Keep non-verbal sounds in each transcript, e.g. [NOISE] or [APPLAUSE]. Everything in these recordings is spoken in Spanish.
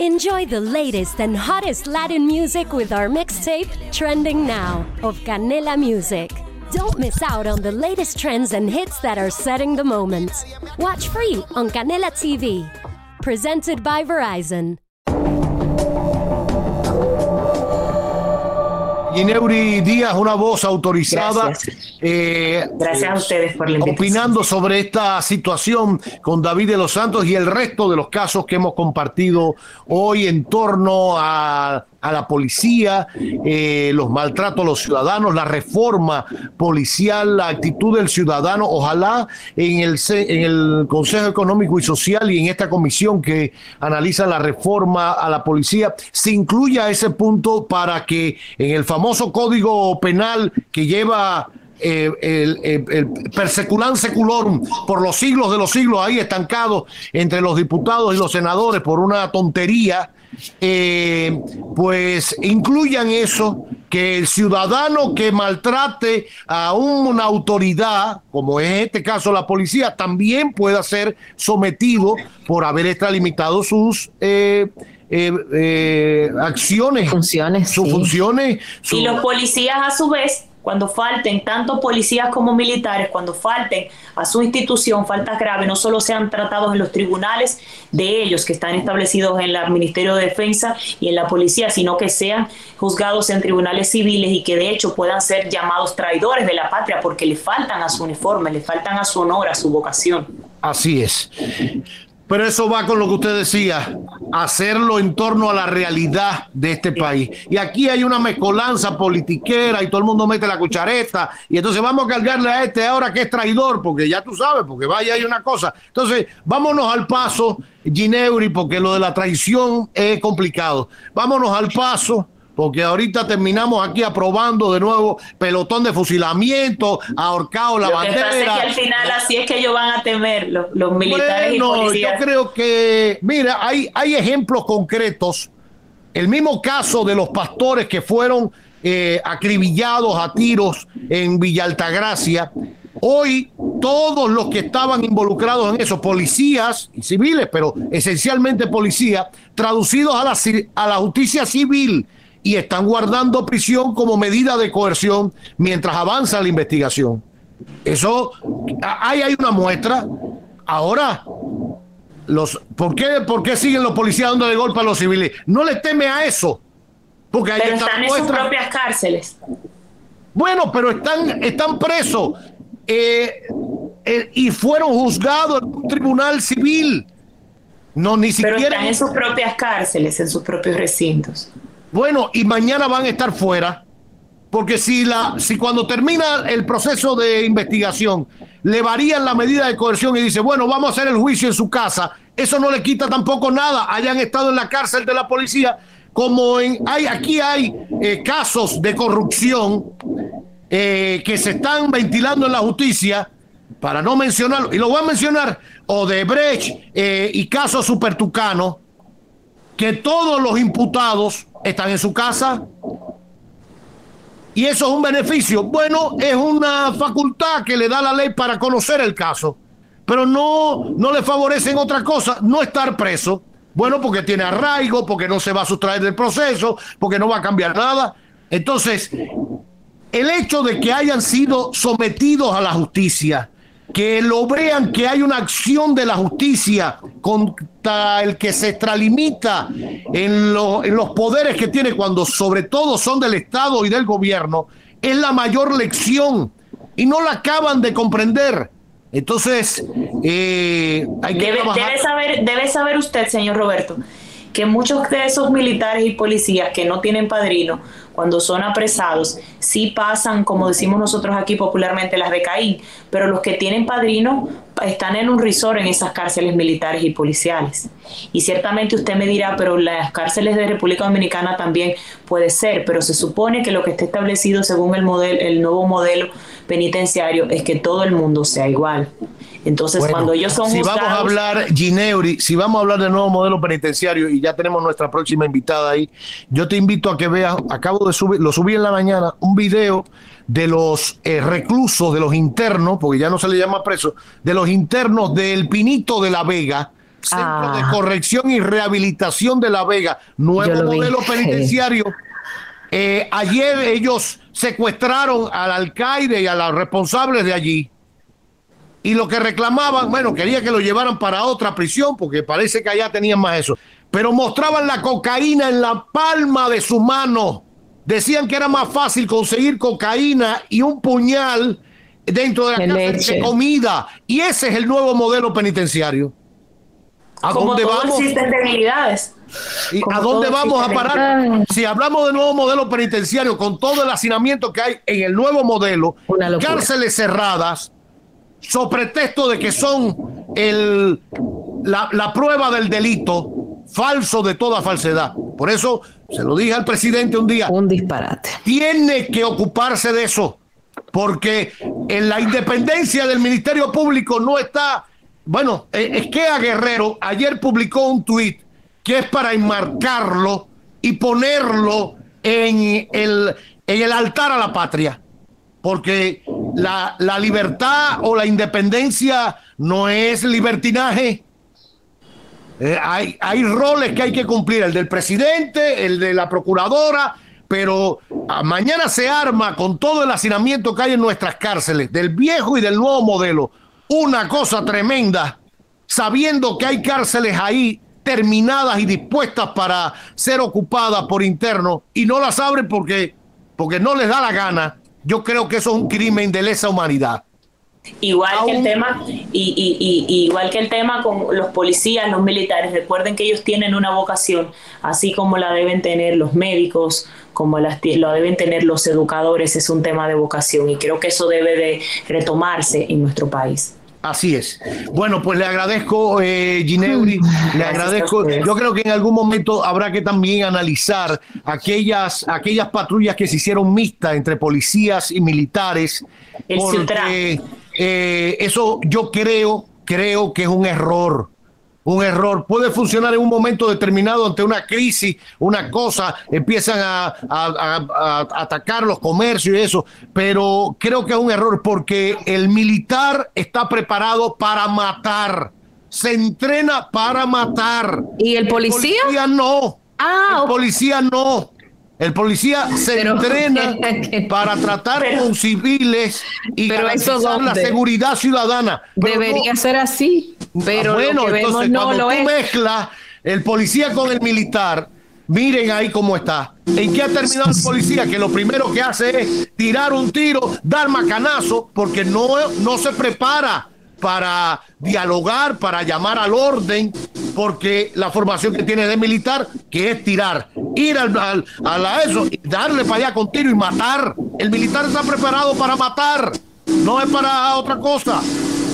Enjoy the latest and hottest Latin music with our mixtape, Trending Now, of Canela Music. Don't miss out on the latest trends and hits that are setting the moment. Watch free on Canela TV. Presented by Verizon. Gineuri Díaz, una voz autorizada. Gracias. Eh, Gracias a ustedes por la invitación. Opinando sobre esta situación con David de los Santos y el resto de los casos que hemos compartido hoy en torno a a la policía, eh, los maltratos a los ciudadanos, la reforma policial, la actitud del ciudadano. Ojalá en el, en el Consejo Económico y Social y en esta comisión que analiza la reforma a la policía se incluya ese punto para que en el famoso código penal que lleva eh, el, el, el, perseculan seculorum por los siglos de los siglos ahí estancado entre los diputados y los senadores por una tontería eh, pues incluyan eso, que el ciudadano que maltrate a una autoridad, como es este caso la policía, también pueda ser sometido por haber extralimitado sus... Eh, eh, eh acciones, funciones, sus sí. funciones. Su... Y los policías a su vez cuando falten tanto policías como militares, cuando falten a su institución faltas graves, no solo sean tratados en los tribunales de ellos que están establecidos en el Ministerio de Defensa y en la policía, sino que sean juzgados en tribunales civiles y que de hecho puedan ser llamados traidores de la patria porque le faltan a su uniforme, le faltan a su honor, a su vocación. Así es. Pero eso va con lo que usted decía, hacerlo en torno a la realidad de este país. Y aquí hay una mezcolanza politiquera y todo el mundo mete la cuchareta y entonces vamos a cargarle a este ahora que es traidor, porque ya tú sabes, porque vaya hay una cosa. Entonces, vámonos al paso, Gineuri, porque lo de la traición es complicado. Vámonos al paso porque ahorita terminamos aquí aprobando de nuevo pelotón de fusilamiento, ahorcado la Lo bandera. Que pasa es que al final así es que ellos van a temer los, los militares bueno, y policías. Yo creo que, mira, hay, hay ejemplos concretos. El mismo caso de los pastores que fueron eh, acribillados a tiros en Villa Altagracia. Hoy todos los que estaban involucrados en eso, policías y civiles, pero esencialmente policías, traducidos a la, a la justicia civil, y están guardando prisión como medida de coerción mientras avanza la investigación. Eso, ahí hay una muestra. Ahora, los, ¿por, qué, ¿por qué siguen los policías dándole golpe a los civiles? No les teme a eso. Porque ahí pero está están en sus propias cárceles. Bueno, pero están, están presos eh, eh, y fueron juzgados en un tribunal civil. No, ni pero siquiera. Están en sus propias cárceles, en sus propios recintos. Bueno, y mañana van a estar fuera, porque si, la, si cuando termina el proceso de investigación le varían la medida de coerción y dice, bueno, vamos a hacer el juicio en su casa, eso no le quita tampoco nada, hayan estado en la cárcel de la policía, como en, hay, aquí hay eh, casos de corrupción eh, que se están ventilando en la justicia, para no mencionarlo, y lo voy a mencionar, Odebrecht eh, y casos supertucanos, que todos los imputados están en su casa. Y eso es un beneficio. Bueno, es una facultad que le da la ley para conocer el caso. Pero no, no le favorecen otra cosa, no estar preso. Bueno, porque tiene arraigo, porque no se va a sustraer del proceso, porque no va a cambiar nada. Entonces, el hecho de que hayan sido sometidos a la justicia, que lo vean que hay una acción de la justicia el que se extralimita en, lo, en, los poderes que tiene cuando sobre todo son del Estado y del gobierno, es la mayor lección y no la acaban de comprender. Entonces, eh, hay que debe, debe, saber, debe saber usted, señor Roberto, que muchos de esos militares y policías que no tienen padrino, cuando son apresados, sí pasan, como decimos nosotros aquí popularmente, las de Caín, pero los que tienen padrino están en un risor en esas cárceles militares y policiales. Y ciertamente usted me dirá, pero las cárceles de República Dominicana también puede ser, pero se supone que lo que está establecido según el modelo, el nuevo modelo penitenciario es que todo el mundo sea igual. Entonces, bueno, cuando ellos son si juzgados, vamos a hablar, Gineuri, si vamos a hablar del nuevo modelo penitenciario y ya tenemos nuestra próxima invitada ahí, yo te invito a que veas, acabo de subir, lo subí en la mañana, un video de los eh, reclusos, de los internos, porque ya no se le llama presos, de los internos del Pinito de la Vega, Centro de ah. Corrección y Rehabilitación de La Vega, nuevo modelo penitenciario. [LAUGHS] Eh, ayer ellos secuestraron al alcaide y a los responsables de allí. Y lo que reclamaban, bueno, quería que lo llevaran para otra prisión porque parece que allá tenían más eso. Pero mostraban la cocaína en la palma de su mano. Decían que era más fácil conseguir cocaína y un puñal dentro de la casa de comida. Y ese es el nuevo modelo penitenciario. ¿A dónde vamos? existen debilidades. ¿Y ¿A dónde vamos a parar? Si hablamos de nuevo modelo penitenciario, con todo el hacinamiento que hay en el nuevo modelo, cárceles cerradas, sobre pretexto de que son el, la, la prueba del delito, falso de toda falsedad. Por eso se lo dije al presidente un día. Un disparate. Tiene que ocuparse de eso, porque en la independencia del Ministerio Público no está bueno, eh, es que a Guerrero ayer publicó un tuit que es para enmarcarlo y ponerlo en el, en el altar a la patria. Porque la, la libertad o la independencia no es libertinaje. Eh, hay, hay roles que hay que cumplir, el del presidente, el de la procuradora, pero ah, mañana se arma con todo el hacinamiento que hay en nuestras cárceles, del viejo y del nuevo modelo una cosa tremenda, sabiendo que hay cárceles ahí terminadas y dispuestas para ser ocupadas por internos y no las abren porque, porque no les da la gana, yo creo que eso es un crimen de lesa humanidad. Igual que el tema, y, igual que el tema con los policías, los militares, recuerden que ellos tienen una vocación, así como la deben tener los médicos, como las, lo deben tener los educadores, es un tema de vocación y creo que eso debe de retomarse en nuestro país. Así es. Bueno, pues le agradezco, eh, Gineuri, le agradezco. Yo creo que en algún momento habrá que también analizar aquellas, aquellas patrullas que se hicieron mixtas entre policías y militares. porque eh, eso yo creo, creo que es un error un error. Puede funcionar en un momento determinado ante una crisis, una cosa, empiezan a, atacar los comercios y eso, pero creo que es un error porque el militar está preparado para matar, se entrena para matar. ¿Y el policía? El policía no. Ah, el policía no. El policía se entrena [LAUGHS] para tratar con civiles y garantizar la seguridad ciudadana. Debería ser así, pero bueno, entonces, no cuando tú mezclas el policía con el militar, miren ahí cómo está. ¿En qué ha terminado el policía? Que lo primero que hace es tirar un tiro, dar macanazo, porque no, no se prepara para dialogar, para llamar al orden, porque la formación que tiene de militar, que es tirar, ir al, a la eso, y darle para allá con tiro y matar. El militar está preparado para matar, no es para otra cosa.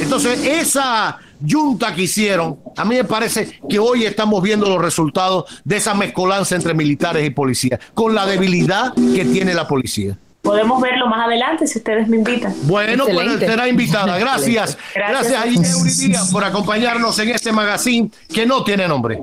Entonces, esa junta que hicieron, a mí me parece que hoy estamos viendo los resultados de esa mezcolanza entre militares y policías, con la debilidad que tiene la policía podemos verlo más adelante si ustedes me invitan. Bueno, pues será invitada. [LAUGHS] Gracias. Gracias, a por acompañarnos en este magazine que no tiene nombre.